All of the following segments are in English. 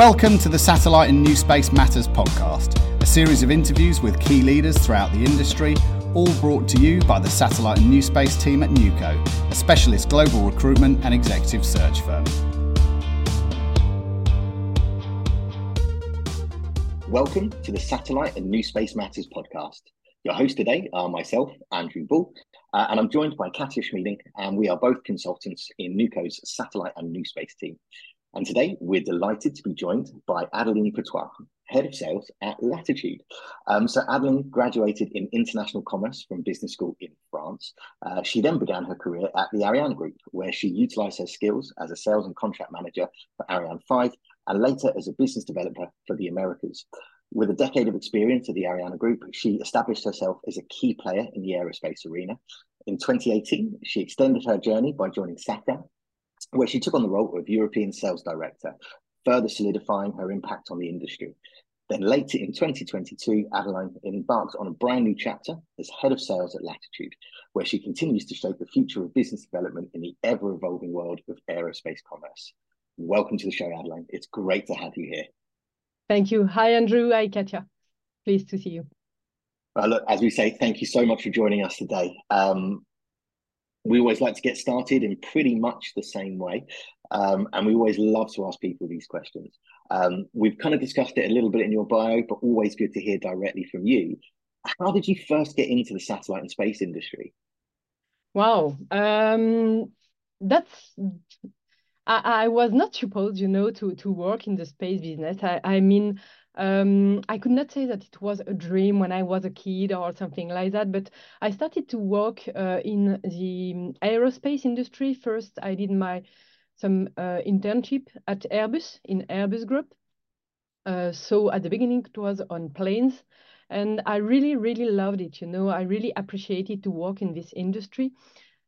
Welcome to the Satellite and New Space Matters podcast, a series of interviews with key leaders throughout the industry, all brought to you by the Satellite and New Space team at neuco, a specialist global recruitment and executive search firm. Welcome to the Satellite and New Space Matters podcast. Your host today are myself, Andrew Bull, uh, and I'm joined by Katja Schmieding, and we are both consultants in neuco's Satellite and New Space team. And today we're delighted to be joined by Adeline Pitrois, Head of Sales at Latitude. Um, so Adeline graduated in International Commerce from Business School in France. Uh, she then began her career at the Ariane Group, where she utilized her skills as a sales and contract manager for Ariane 5 and later as a business developer for the Americas. With a decade of experience at the Ariane Group, she established herself as a key player in the aerospace arena. In 2018, she extended her journey by joining Safran where she took on the role of European Sales Director, further solidifying her impact on the industry. Then later in 2022, Adeline embarked on a brand new chapter as head of sales at Latitude, where she continues to shape the future of business development in the ever evolving world of aerospace commerce. Welcome to the show, Adeline. It's great to have you here. Thank you. Hi, Andrew. Hi, Katja. Pleased to see you. Well, look, as we say, thank you so much for joining us today. Um, we always like to get started in pretty much the same way. Um, and we always love to ask people these questions. Um, we've kind of discussed it a little bit in your bio, but always good to hear directly from you. How did you first get into the satellite and space industry? Wow, um, that's I, I was not supposed, you know, to to work in the space business. I, I mean, um, I could not say that it was a dream when I was a kid or something like that, but I started to work uh, in the aerospace industry. First, I did my some uh, internship at Airbus in Airbus Group. Uh, so at the beginning, it was on planes, and I really, really loved it. You know, I really appreciated to work in this industry.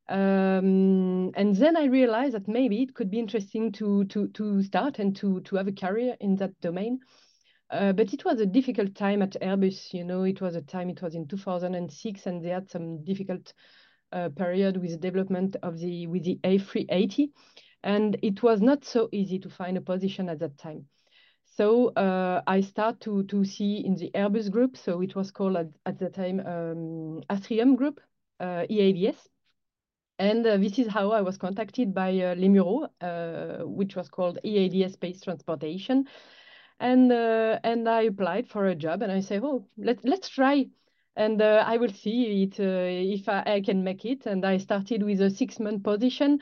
Um, and then I realized that maybe it could be interesting to to to start and to to have a career in that domain. Uh, but it was a difficult time at Airbus. You know, it was a time. It was in 2006, and they had some difficult uh, period with the development of the with the A380, and it was not so easy to find a position at that time. So uh, I start to to see in the Airbus group. So it was called at, at the time um, Astrium Group, uh, EADS. And uh, this is how I was contacted by uh, Les Mureaux, uh, which was called EADS Space Transportation and uh, and I applied for a job, and I say, oh, let let's try, and uh, I will see it uh, if I, I, can make it. And I started with a six month position,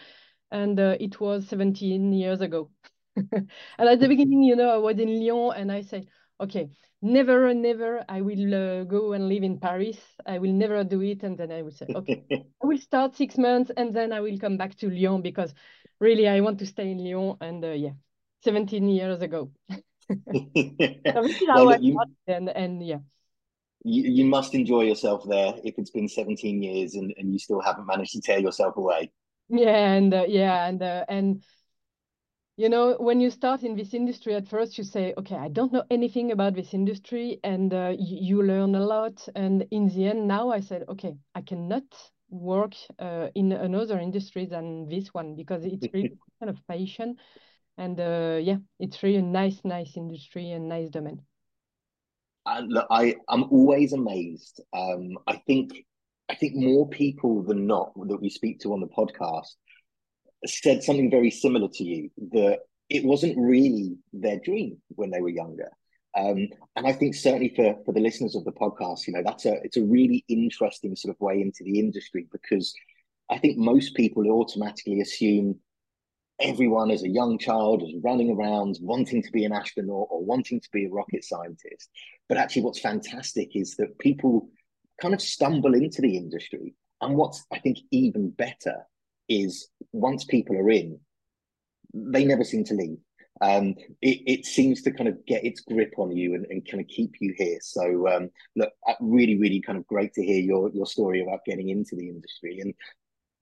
and uh, it was 17 years ago. and at the beginning, you know, I was in Lyon, and I say, okay, never, never, I will uh, go and live in Paris. I will never do it. And then I will say, okay, I will start six months, and then I will come back to Lyon because really I want to stay in Lyon. And uh, yeah, 17 years ago. you, and, and yeah. You, you must enjoy yourself there if it's been 17 years and, and you still haven't managed to tear yourself away. Yeah, and uh, yeah, and uh, and you know when you start in this industry at first you say okay i don't know anything about this industry and uh, you, you, learn a lot and in the end now i said okay i cannot work uh, in another industry than this one because it's really kind of passion and uh, yeah, it's really a nice, nice industry and nice domain. Look, I I'm always amazed. Um, I think I think more people than not that we speak to on the podcast said something very similar to you that it wasn't really their dream when they were younger. Um, and I think certainly for for the listeners of the podcast, you know, that's a it's a really interesting sort of way into the industry because I think most people automatically assume everyone as a young child is running around wanting to be an astronaut or wanting to be a rocket scientist. But actually, what's fantastic is that people kind of stumble into the industry. And what's, I think, even better is once people are in, they never seem to leave. Um, it, it seems to kind of get its grip on you and, and kind of keep you here. So, um, look, uh, really, really kind of great to hear your your story about getting into the industry. And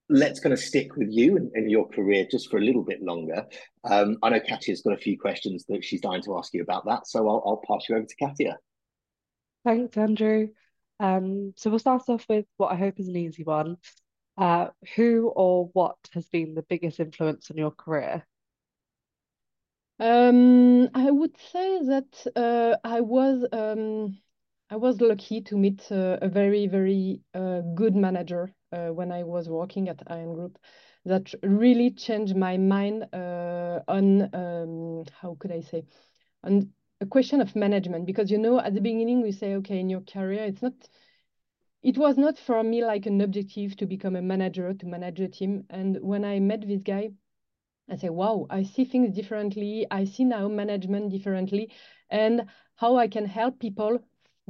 let's kind of stick with you and, and, your career just for a little bit longer. Um, I know Katja's got a few questions that she's dying to ask you about that, so I'll, I'll pass you over to Katja. Thanks, Andrew. Um, so we'll start off with what I hope is an easy one. Uh, who or what has been the biggest influence on your career? Um, I would say that uh, I was um, I was lucky to meet uh, a very very uh, good manager uh, when I was working at Ariane Group that really changed my mind uh, on um, how could I say on a question of management. Because you know at the beginning we say okay in your career it's not it was not for me like an objective to become a manager to manage a team. And when I met this guy I say, wow, I see things differently. I see now management differently. And how I can help people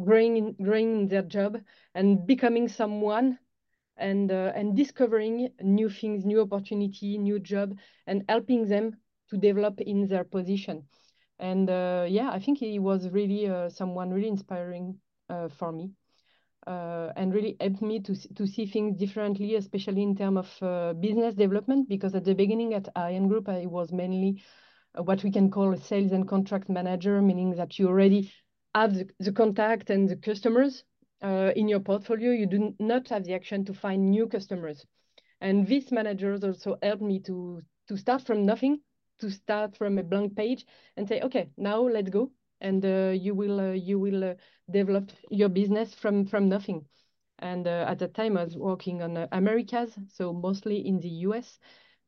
growing in, growing in their job and becoming someone and uh, and discovering new things, new opportunity, new job, and helping them to develop in their position. And uh, yeah, I think he was really uh, someone really inspiring uh, for me uh, and really helped me to, to see things differently, especially in terms of uh, business development. Because at the beginning at Ariane Group, I was mainly what we can call a sales and contract manager, meaning that you already have the, the contact and the customers uh, in your portfolio. You do not have the action to find new customers. And these managers also helped me to to start from nothing, to start from a blank page and say, okay, now let's go and uh, you will uh, you will uh, develop your business from from nothing. And at that time, I was working on Americas, so mostly in the US.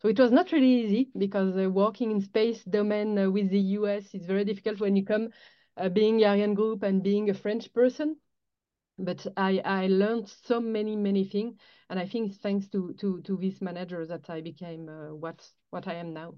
So it was not really easy because working in space domain with the US is very difficult when you come being Ariane Group and being a French person but I, I learned so many many things and i think thanks to to to this manager that i became uh, what what i am now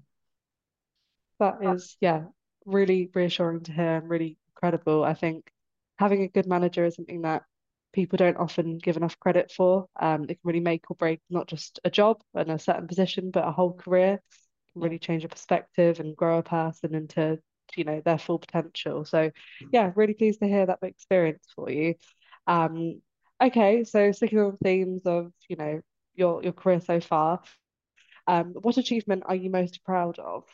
that is yeah really reassuring to hear and really incredible. I think having a good manager is something that people don't often give enough credit for. Um, it can really make or break not just a job and a certain position, but a whole career. It can really change your perspective and grow a person into, you know, their full potential. So yeah, really pleased to hear that experience for you. Um, okay, so sticking on themes of, you know, your your career so far, um, what achievement are you most proud of?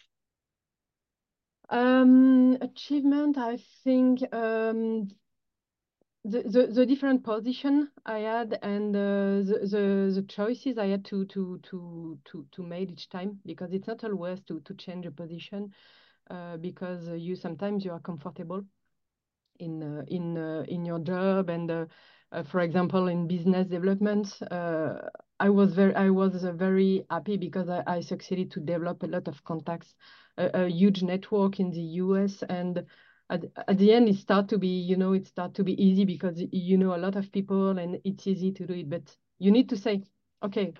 Um, achievement, I think um, the, the the different position I had and uh, the, the the choices I had to to to to to make each time because it's not always to to change a position uh, because you sometimes you are comfortable in uh, in uh, in your job and uh, uh, for example in business development I was very I was very happy because I, I succeeded to develop a lot of contacts a, a huge network in the US and at, at the end it start to be you know it start to be easy because you know a lot of people and it's easy to do it but you need to say okay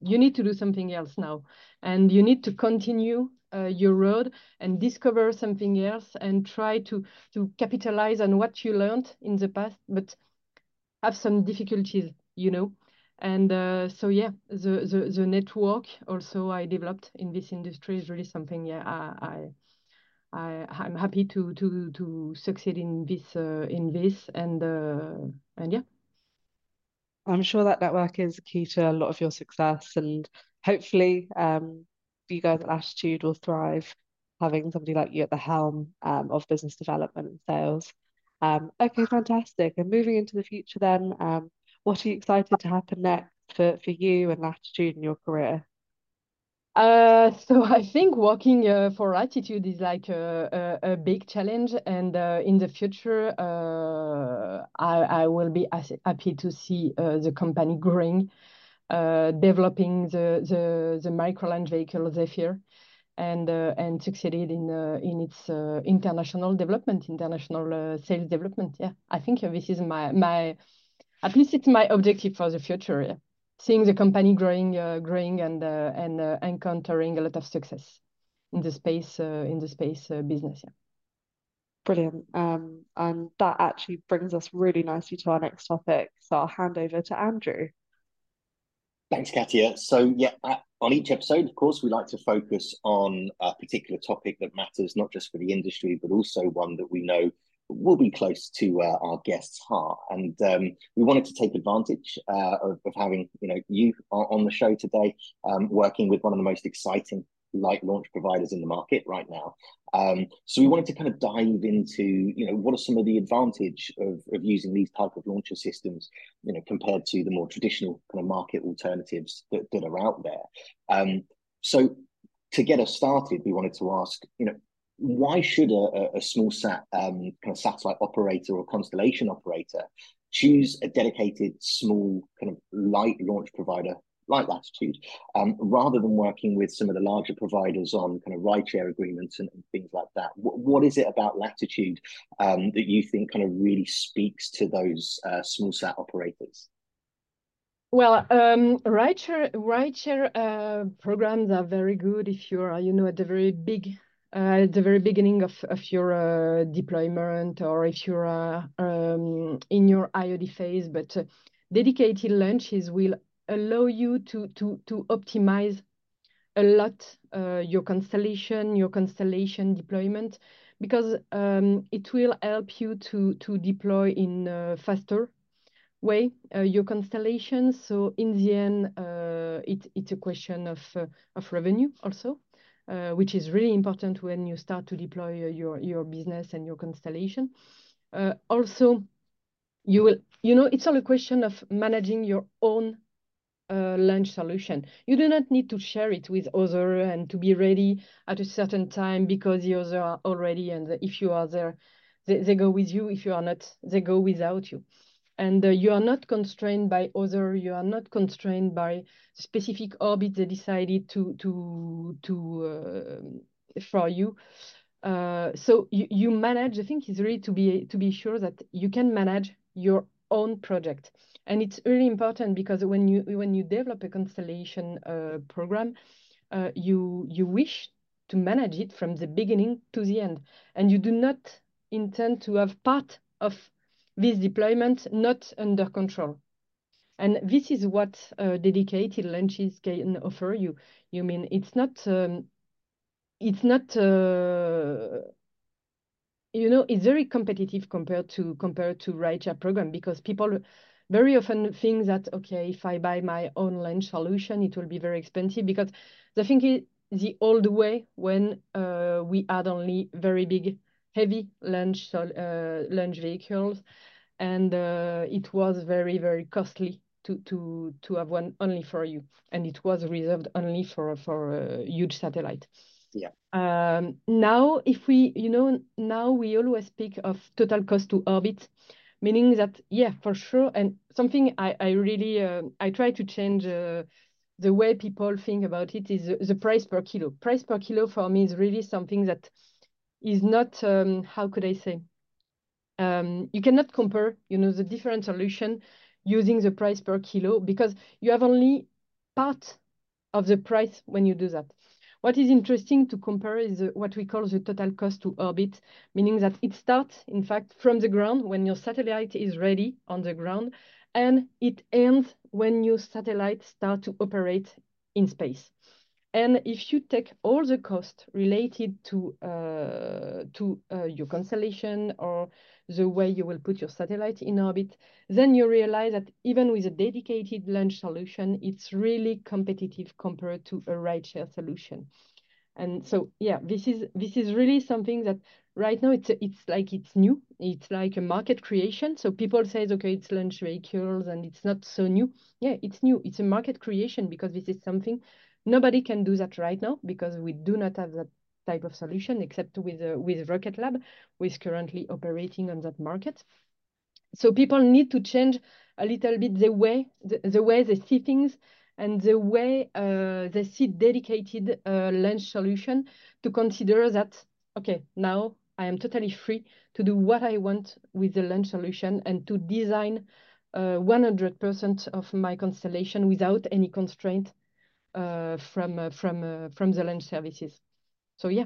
you need to do something else now and you need to continue uh, your road and discover something else and try to to capitalize on what you learned in the past but have some difficulties you know? And uh, so yeah the, the the network also i developed in this industry is really something yeah i i, I i'm happy to to to succeed in this uh, in this and uh, and yeah. I'm sure that network is key to a lot of your success and hopefully um you guys at latitude will thrive having somebody like you at the helm um, of business development and sales. Um, okay fantastic. And moving into the future then um, what are you excited to happen next for, for you and Latitude in your career? Uh, so I think working uh, for Latitude is like a, a, a big challenge, and uh, in the future, uh, I, I will be happy to see uh, the company growing, developing the the the micro launch vehicle Zephyr, and and succeeded in in its international development, international sales development. Yeah, I think this is my my at least it's my objective for the future. Yeah. Seeing the company growing, uh, growing, and uh, and uh, encountering a lot of success in the space uh, in the space uh, business. Yeah. Brilliant. Um, and that actually brings us really nicely to our next topic. So I'll hand over to Andrew. Thanks, Katia. So yeah, on each episode, of course, we like to focus on a particular topic that matters not just for the industry, but also one that we know will be close to uh, our guest's heart. And um, we wanted to take advantage uh, of, of, having you know you on the show today, um, working with one of the most exciting light launch providers in the market right now. Um, so we wanted to kind of dive into you know what are some of the advantage of, of using these type of launcher systems, you know, compared to the more traditional kind of market alternatives that, that are out there. Um, so to get us started, we wanted to ask, you know, why should a, a small sat um, kind of satellite operator or constellation operator choose a dedicated small kind of light launch provider like Latitude, um, rather than working with some of the larger providers on kind of rideshare agreements and, and things like that. What, what is it about Latitude um, that you think kind of really speaks to those uh, small sat operators? Well, um, rideshare rideshare uh, programs are very good if you're, you know, at the very big uh, at the very beginning of, of your uh, deployment or if you're uh, um, in your IOD phase, but uh, dedicated launches will allow you to, to, to optimize a lot uh, your constellation, your constellation deployment, because um, it will help you to, to deploy in a faster way your constellation. So in the end, it, it's a question of, of revenue also. Uh, which is really important when you start to deploy uh, your, your business and your constellation. Uh, also, you will, you know, it's all a question of managing your own uh, launch solution. You do not need to share it with other and to be ready at a certain time because the other are already, and if you are there, they, they go with you. If you are not, they go without you and uh, you are not constrained by other you are not constrained by specific orbit they decided to to to uh, for you uh, so you, you manage i think is really to be to be sure that you can manage your own project and it's really important because when you when you develop a constellation uh, program uh, you you wish to manage it from the beginning to the end and you do not intend to have part of this deployment not under control. And this is what uh, dedicated launches can offer you. You mean it's not, um, it's not, uh, you know, it's very competitive compared to compared to rideshare program because people very often think that okay, if I buy my own launch solution, it will be very expensive because the thing is the old way when uh, we had only very big heavy launch uh, launch vehicles, and uh, it was very very costly to to to have one only for you, and it was reserved only for for a huge satellite. Yeah. Um, now, if we, you know, now we always speak of total cost to orbit, meaning that yeah, for sure, and something I I really uh, I try to change. Uh, the way people think about it is the, price per kilo. Price per kilo for me is really something that is not um, how could I say um, you cannot compare you know the different solution using the price per kilo because you have only part of the price when you do that. What is interesting to compare is what we call the total cost to orbit, meaning that it starts, in fact, from the ground when your satellite is ready on the ground, and it ends when your satellite start to operate in space. And if you take all the costs related to uh, to uh, your constellation or the way you will put your satellite in orbit, then you realize that even with a dedicated launch solution, it's really competitive compared to a rideshare solution. And so, yeah, this is this is really something that right now it's it's like it's new. It's like a market creation. So people say, okay, it's launch vehicles and it's not so new. Yeah, it's new. It's a market creation because this is something Nobody can do that right now because we do not have that type of solution except with, uh, with Rocket Lab, who is currently operating on that market. So people need to change a little bit the way, the, the way they see things and the way uh, they see dedicated uh, launch solution to consider that, okay, now I am totally free to do what I want with the launch solution and to design 100% uh, of my constellation without any constraint uh, from uh, from from the launch services. So yeah.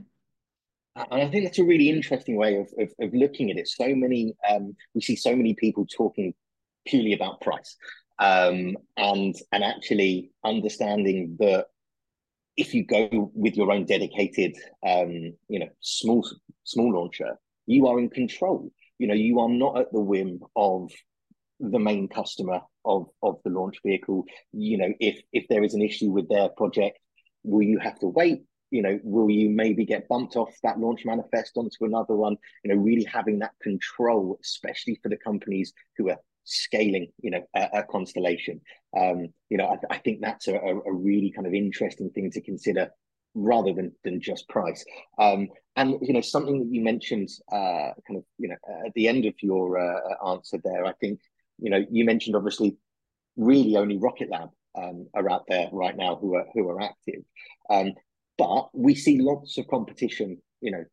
And I think that's a really interesting way of, of, of looking at it. So many, um, we see so many people talking purely about price, um, and and actually understanding that if you go with your own dedicated, um, you know, small small launcher, you are in control. You know, you are not at the whim of the main customer of of the launch vehicle you know if if there is an issue with their project will you have to wait you know will you maybe get bumped off that launch manifest onto another one? You know really having that control especially for the companies who are scaling you know a, a constellation. Um you know I, I think that's a, a really kind of interesting thing to consider rather than than just price. Um, and you know something that you mentioned, uh, kind of you know at the end of your uh, answer there, I think you know you mentioned obviously really only Rocket Lab um, are out there right now who are who are active, um, but we see lots of competition. You know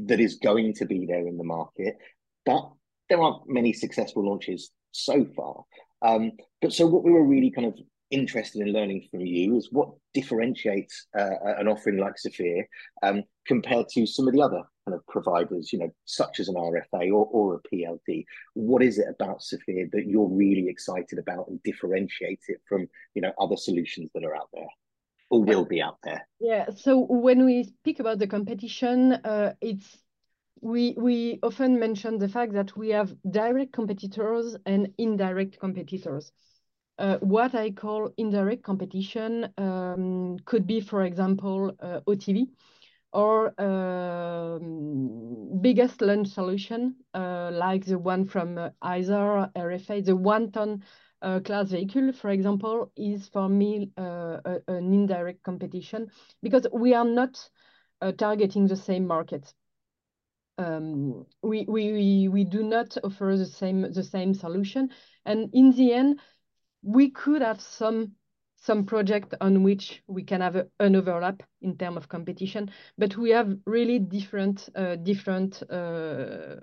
that is going to be there in the market, but there aren't many successful launches so far. Um, but so what we were really kind of interested in learning from you is what differentiates uh, an offering like Zephyr um, compared to some of the other kind of providers, you know, such as an RFA or, or a PLD. What is it about Zephyr that you're really excited about and differentiates it from, you know, other solutions that are out there? Or will be out there. Yeah. So when we speak about the competition, uh, it's we we often mention the fact that we have direct competitors and indirect competitors. Uh, what I call indirect competition um, could be, for example, uh, OTV or um, biggest launch solution uh, like the one from uh, ISAR, RFA, the one-ton uh, class vehicle, for example, is for me uh, a, an indirect competition because we are not targeting the same market. Um, we, we, we do not offer the same, the same solution. And in the end, we could have some some project on which we can have a, an overlap in terms of competition, but we have really different uh, different uh,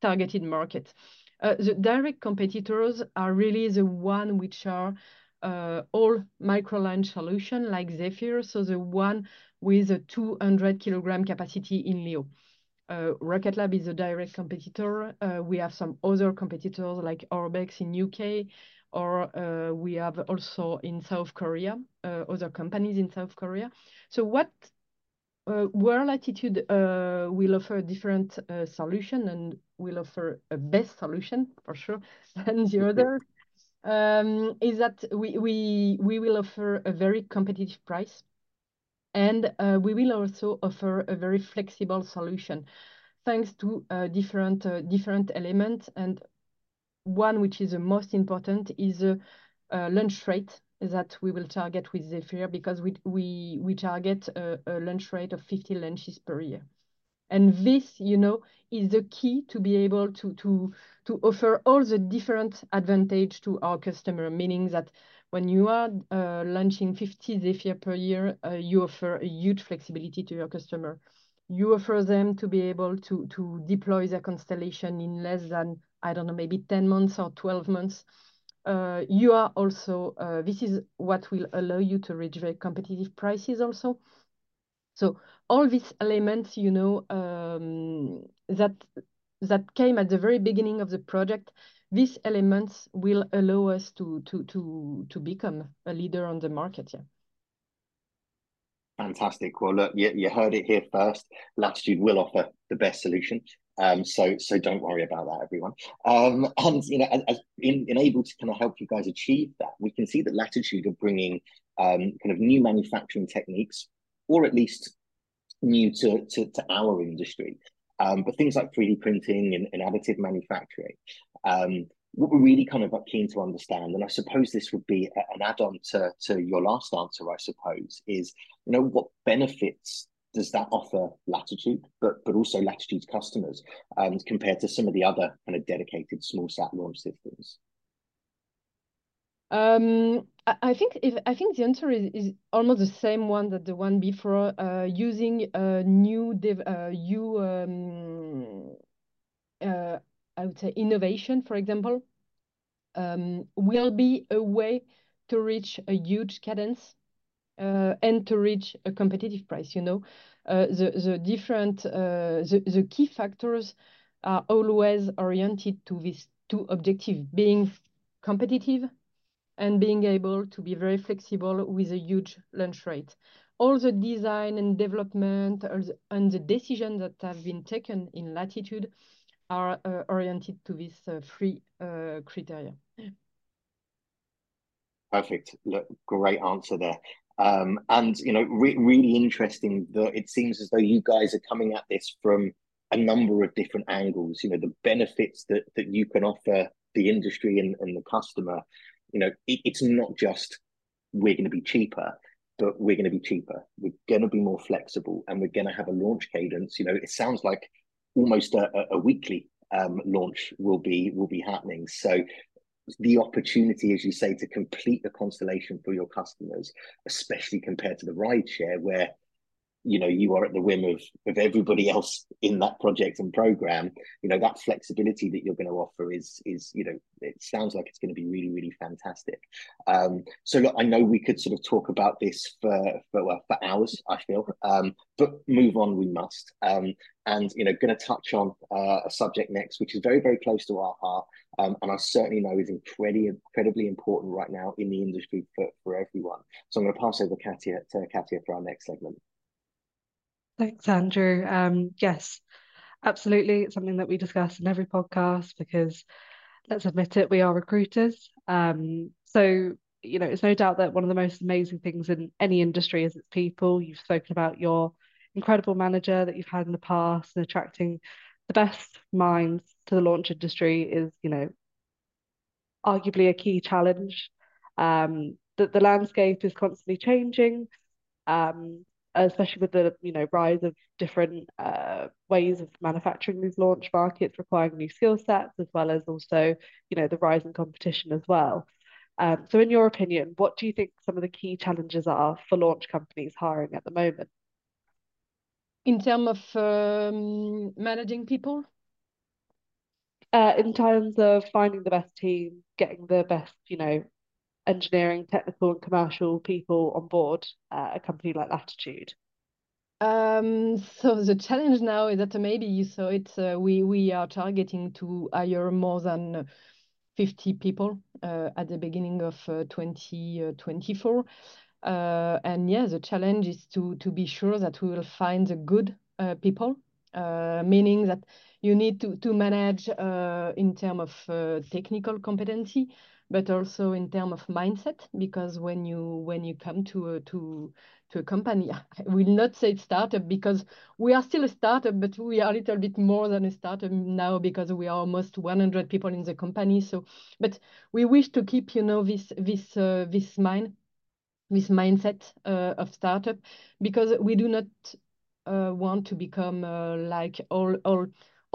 targeted markets. Uh, the direct competitors are really the one which are uh, all micro launch solution like Zephyr, so the one with a 200 kilogram capacity in LEO. Uh, Rocket Lab is a direct competitor. We have some other competitors like Orbex in UK, or we have also in South Korea, other companies in South Korea. So what World Latitude will offer different solution and will offer a best solution for sure than the other. Um, is that we, we, we will offer a very competitive price and uh, we will also offer a very flexible solution thanks to different, different elements and one which is the most important is a, a launch rate that we will target with Zephyr because we we we target a, a, launch rate of 50 launches per year. And this, you know, is the key to be able to to to offer all the different advantage to our customer, meaning that when you are uh, launching 50 Zephyr per year, uh, you offer a huge flexibility to your customer. You offer them to be able to to deploy their constellation in less than I don't know, maybe 10 months or 12 months, uh, you are also, uh, this is what will allow you to reach very competitive prices also. So all these elements, you know, um, that that came at the very beginning of the project, these elements will allow us to to to to become a leader on the market. Yeah. Fantastic. Well, look, you, you heard it here first. Latitude will offer the best solution. Um, so so don't worry about that, everyone. Um, and you know, as, as in, in, able to kind of help you guys achieve that, we can see that Latitude are bringing um, kind of new manufacturing techniques, or at least new to to, to our industry. Um, but things like 3D printing and, and additive manufacturing. Um, what we're really kind of keen to understand, and I suppose this would be an add-on to, to your last answer, I suppose, is you know what benefits does that offer Latitude, but but also Latitude's customers um, compared to some of the other kind of dedicated small sat launch systems? Um, I think if I think the answer is, is almost the same one that the one before. Uh, using a new dev, uh, new um, uh, I would say innovation, for example, um, will be a way to reach a huge cadence uh, and to reach a competitive price. You know, uh, the the different uh, the the key factors are always oriented to this two objective: being competitive and being able to be very flexible with a huge launch rate. All the design and development and the decisions that have been taken in Latitude are uh, oriented to these uh, three uh, criteria. Perfect. Look, great answer there. Um, and you know, re really interesting that it seems as though you guys are coming at this from a number of different angles. You know, the benefits that that you can offer the industry and, and the customer. You know, it, it's not just we're going to be cheaper. but we're going to be cheaper. We're going to be more flexible, and we're going to have a launch cadence. You know, it sounds like almost a, a weekly um, launch will be will be happening. So the opportunity, as you say, to complete the constellation for your customers, especially compared to the ride share, where you know you are at the whim of of everybody else in that project and program you know that flexibility that you're going to offer is is you know it sounds like it's going to be really really fantastic um so look i know we could sort of talk about this for for, well, for hours i feel um but move on we must um and you know going to touch on uh, a subject next which is very very close to our heart um, and I certainly know is incredibly incredibly important right now in the industry for, for everyone. So I'm going to pass over katia to katia for our next segment. Thanks, Andrew. Um, yes, absolutely. It's something that we discuss in every podcast because let's admit it, we are recruiters. Um, so, you know, it's no doubt that one of the most amazing things in any industry is its people. You've spoken about your incredible manager that you've had in the past and attracting the best minds to the launch industry is, you know, arguably a key challenge. Um, that the landscape is constantly changing. Um, especially with the you know rise of different uh, ways of manufacturing these launch markets requiring new skill sets as well as also you know the rise in competition as well. Um, so in your opinion what do you think some of the key challenges are for launch companies hiring at the moment? In terms of um, managing people? Uh, in terms of finding the best team getting the best you know engineering, technical, and commercial people on board uh, a company like Latitude? Um, so the challenge now is that maybe you saw it. Uh, we we are targeting to hire more than 50 people uh, at the beginning of uh, 2024. Uh, and yeah, the challenge is to to be sure that we will find the good uh, people, uh, meaning that you need to to manage in terms of technical competency, but also in terms of mindset because when you when you come to a to to a company i will not say startup because we are still a startup but we are a little bit more than a startup now because we are almost 100 people in the company. So but we wish to keep you know this this uh, this mind this mindset uh, of startup because we do not uh, want to become uh, like all all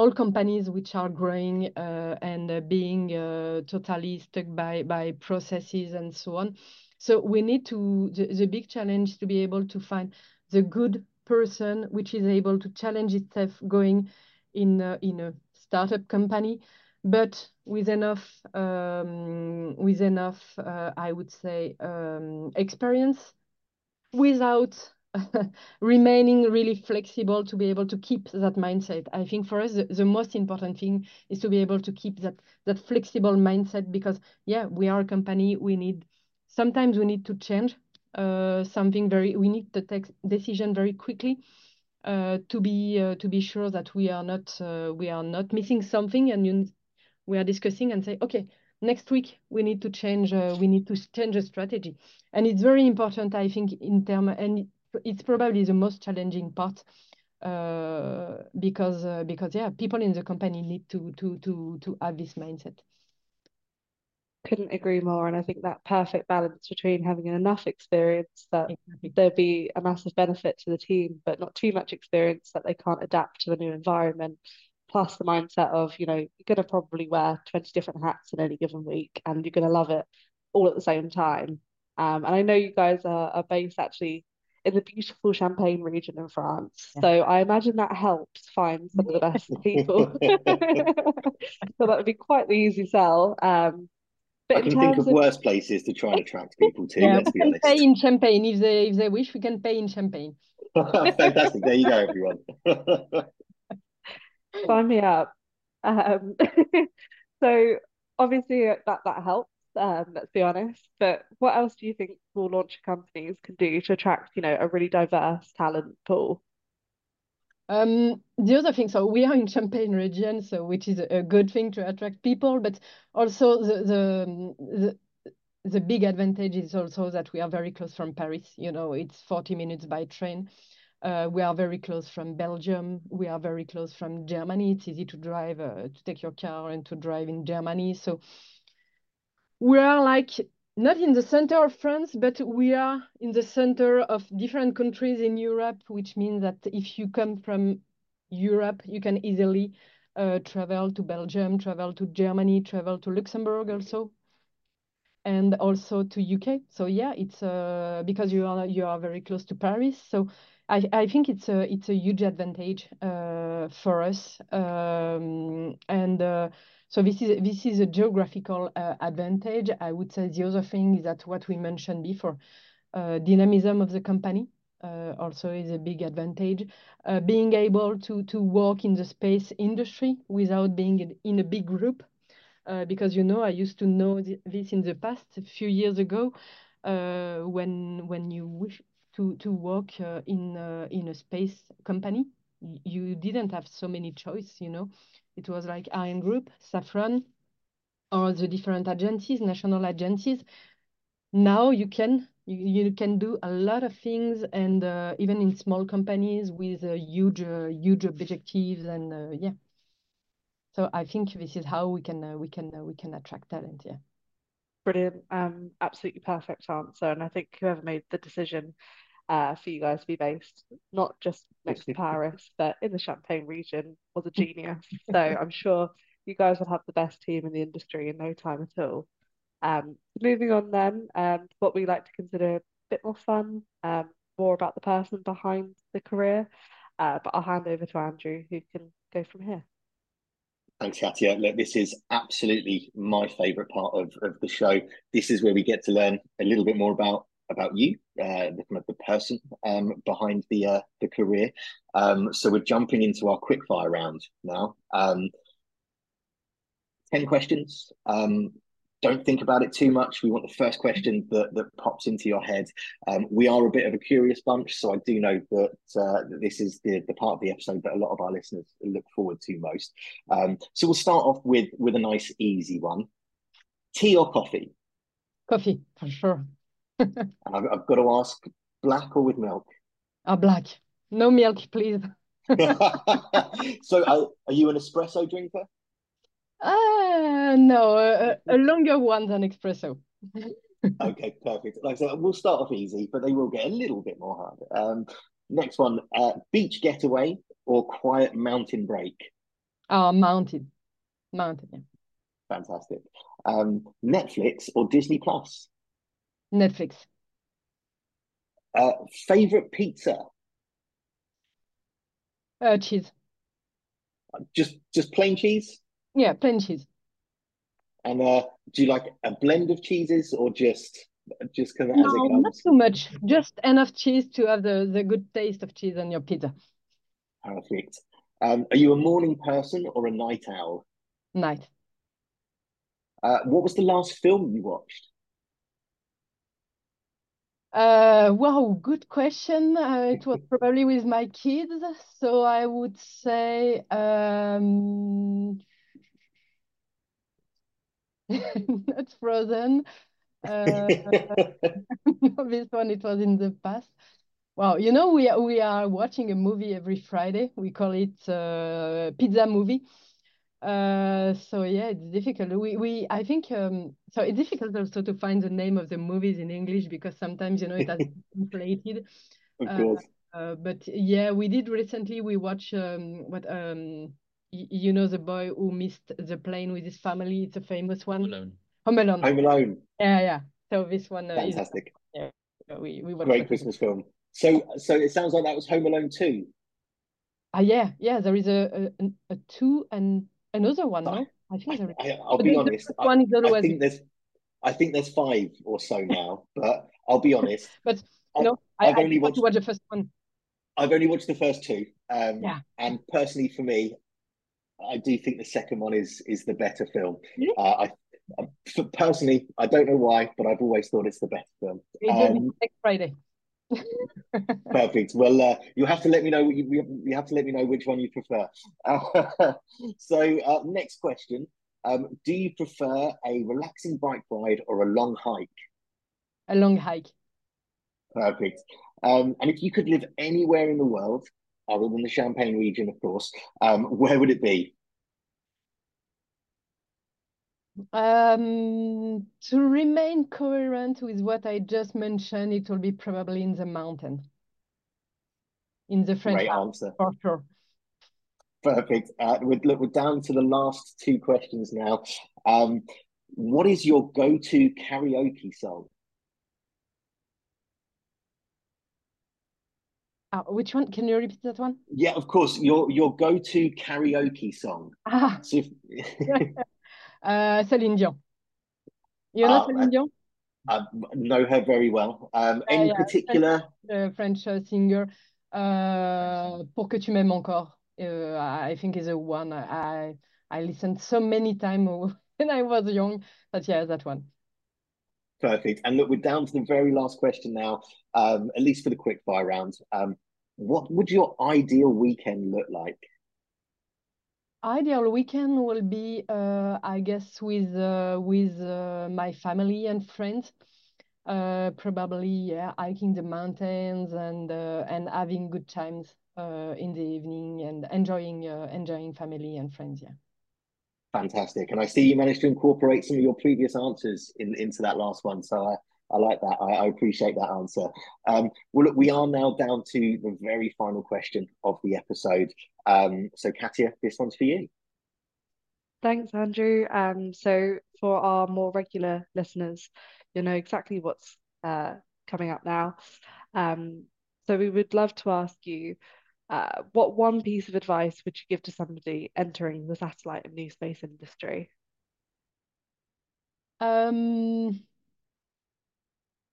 all companies which are growing uh, and uh, being uh, totally stuck by by processes and so on. So we need to the, the big challenge to be able to find the good person which is able to challenge itself going in a, in a startup company, but with enough um, with enough uh, I would say um, experience without remaining really flexible to be able to keep that mindset. I think for us, the, the, most important thing is to be able to keep that that flexible mindset because yeah, we are a company. We need sometimes we need to change uh, something very. We need to take decision very quickly uh, to be uh, to be sure that we are not uh, we are not missing something and you, we are discussing and say okay next week we need to change uh, we need to change a strategy and it's very important i think in term and it's probably the most challenging part uh, because uh, because yeah, people in the company need to to to to have this mindset. Couldn't agree more, and I think that perfect balance between having enough experience that exactly. there'll be a massive benefit to the team, but not too much experience that they can't adapt to a new environment. Plus the mindset of you know you're going to probably wear twenty different hats in any given week, and you're going to love it all at the same time. Um, and I know you guys are, are based actually in the beautiful Champagne region in France. Yeah. So I imagine that helps find some of the best people. so that would be quite the easy sell. Um, but I can think of, of, worse places to try and attract people to. Yeah, let's be honest. Pay in Champagne if they if they wish. We can pay in Champagne. Fantastic! There you go, everyone. Sign me up. Um, so obviously that that helps um, let's be honest. But what else do you think small launch companies can do to attract, you know, a really diverse talent pool? Um, the other thing, so we are in Champagne region, so which is a good thing to attract people, but also the the the, the big advantage is also that we are very close from Paris. You know, it's 40 minutes by train. Uh, we are very close from Belgium. We are very close from Germany. It's easy to drive, uh, to take your car and to drive in Germany. So we are like not in the center of France, but we are in the center of different countries in Europe, which means that if you come from Europe, you can easily uh, travel to Belgium, travel to Germany, travel to Luxembourg also, and also to UK. So yeah, it's uh, because you are you are very close to Paris. So I, I think it's a it's a huge advantage uh, for us, um, and uh, so this is this is a geographical uh, advantage. I would say the other thing is that what we mentioned before, uh, dynamism of the company uh, also is a big advantage. Being able to to work in the space industry without being in a big group, because you know I used to know th this in the past a few years ago, when when you wish to to work in in a space company. You didn't have so many choice, you know. It was like Ariane Group, Safran, or the different agencies, national agencies. Now you can you, you can do a lot of things, and uh, even in small companies with uh, huge uh, huge objectives, and uh, yeah. So I think this is how we can we can we can attract talent. Yeah. Brilliant. Um, absolutely perfect answer. And I think whoever made the decision uh, for you guys to be based not just next to Paris, but in the Champagne region was a genius. so I'm sure you guys will have the best team in the industry in no time at all. Um, moving on then, um, what we like to consider a bit more fun, um, more about the person behind the career. Uh, but I'll hand over to Andrew, who can go from here. Thanks, Katia. Look, this is absolutely my favourite part of, of the show. This is where we get to learn a little bit more about about you, uh, the, the person um, behind the uh, the career. Um, so we're jumping into our quickfire round now. Um, Ten questions. Um, don't think about it too much. We want the first question that, that pops into your head. Um, we are a bit of a curious bunch, so I do know that, uh, that this is the, the part of the episode that a lot of our listeners look forward to most. Um, so we'll start off with with a nice easy one. Tea or coffee? Coffee, for sure. I've, I've, got to ask, black or with milk? Uh, black. No milk, please. so are, are you an espresso drinker? Uh, no, a, a longer one than espresso. okay, perfect. Like I said, we'll start off easy, but they will get a little bit more hard. Um, next one, uh, beach getaway or quiet mountain break? Oh, mountain. Mountain, yeah. Fantastic. Um, Netflix or Disney Plus? Netflix. Uh, favorite pizza? Uh, cheese. Just just plain cheese? Yeah, plain cheese. And uh, do you like a blend of cheeses or just just no, as it comes? not too much. Just enough cheese to have the the good taste of cheese on your pizza. Perfect. Um, are you a morning person or a night owl? Night. Uh, what was the last film you watched? Uh, wow, good question. Uh, it was probably with my kids, so I would say um, not Frozen. Uh, this one it was in the past. Wow, you know we we are watching a movie every Friday. We call it uh, Pizza Movie. Uh, so yeah, it's difficult. We we I think um, so. It's difficult also to find the name of the movies in English because sometimes you know it has translated. Of uh, course. Uh, but yeah, we did recently. We watch um what um you know the boy who missed the plane with his family. It's a famous one. Home Alone. Home Alone. Home Alone. Yeah, yeah. So this one. Uh, Fantastic. Is, yeah, we we watched great Christmas film. So so it sounds like that was Home Alone too. Ah, uh, yeah, yeah. There is a, a a two and Another one, no? I think there I, will be honest. I, one is always... I think there's, I think there's five or so now, but I'll be honest. but you know, I, have only watched, watch the first one. I've only watched the first two. Um, yeah. And personally, for me, I do think the second one is is the better film. Really? Uh, I, I, personally, I don't know why, but I've always thought it's the best film. Um, next Friday. Perfect. Well, uh, you have to let me know. You, you have to let me know which one you prefer. Uh, so, uh, next question: um, Do you prefer a relaxing bike ride or a long hike? A long hike. Perfect. Um, and if you could live anywhere in the world, other than the Champagne region, of course, um, where would it be? Um, to remain coherent with what I just mentioned, it will be probably in the mountain, in the French Great answer. for sure. Perfect. Uh, we're, look, we're down to the last two questions now. Um, what is your go-to karaoke song? Uh, which one? Can you repeat that one? Yeah, of course. Your your go-to karaoke song. Ah, So if, uh, Céline Dion. You know Ah, Céline Dion? I know her very well. Um, any yeah, particular? the French uh, singer. Uh, Pour que tu m'aimes encore. Uh, I think is a one I I listened so many times when I was young. But yeah, that one. Perfect. And look, we're down to the very last question now. Um, at least for the quick fire round. Um, what would your ideal weekend look like? Ideal weekend will be, uh, I guess, with uh, with uh, my family and friends. Uh, probably, yeah, hiking the mountains and uh, and having good times uh, in the evening and enjoying enjoying family and friends. Yeah. Fantastic. And I see you managed to incorporate some of your previous answers in, into that last one. So I, I like that. I, I appreciate that answer. Um, well, look, we are now down to the very final question of the episode. Um, so, Katia, this one's for you. Thanks, Andrew. Um, so for our more regular listeners, you know exactly what's uh, coming up now. Um, so we would love to ask you, uh, what one piece of advice would you give to somebody entering the satellite and new space industry? Um,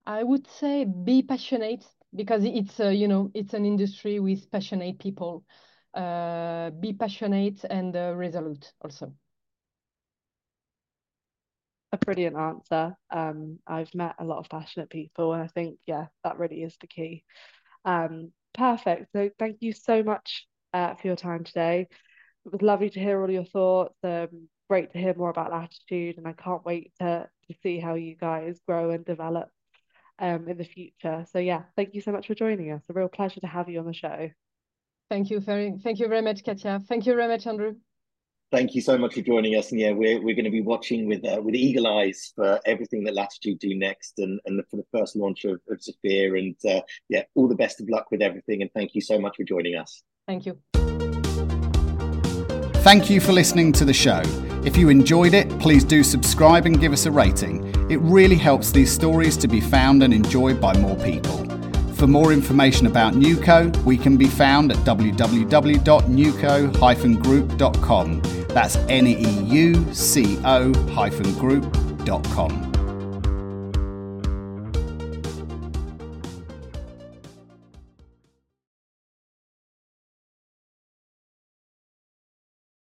I would say be passionate because it's uh, you know it's an industry with passionate people. Uh, be passionate and uh, resolute also. A brilliant answer. Um, I've met a lot of passionate people, and I think, yeah, that really is the key. Um, perfect. So thank you so much uh, for your time today. It was lovely to hear all your thoughts. Um, great to hear more about Latitude, and I can't wait to to see how you guys grow and develop um in the future. So yeah, thank you so much for joining us. A real pleasure to have you on the show. Thank you very, thank you very much, Katya. Thank you very much, Andrew. Thank you so much for joining us. And yeah, we're, we're going to be watching with uh, with eagle eyes for everything that Latitude do next and, and for the first launch of, of Zephyr. And uh, yeah, all the best of luck with everything. And thank you so much for joining us. Thank you. Thank you for listening to the show. If you enjoyed it, please do subscribe and give us a rating. It really helps these stories to be found and enjoyed by more people. For more information about neuco, we can be found at www.neuco-group.com. That's N E U C O group.com.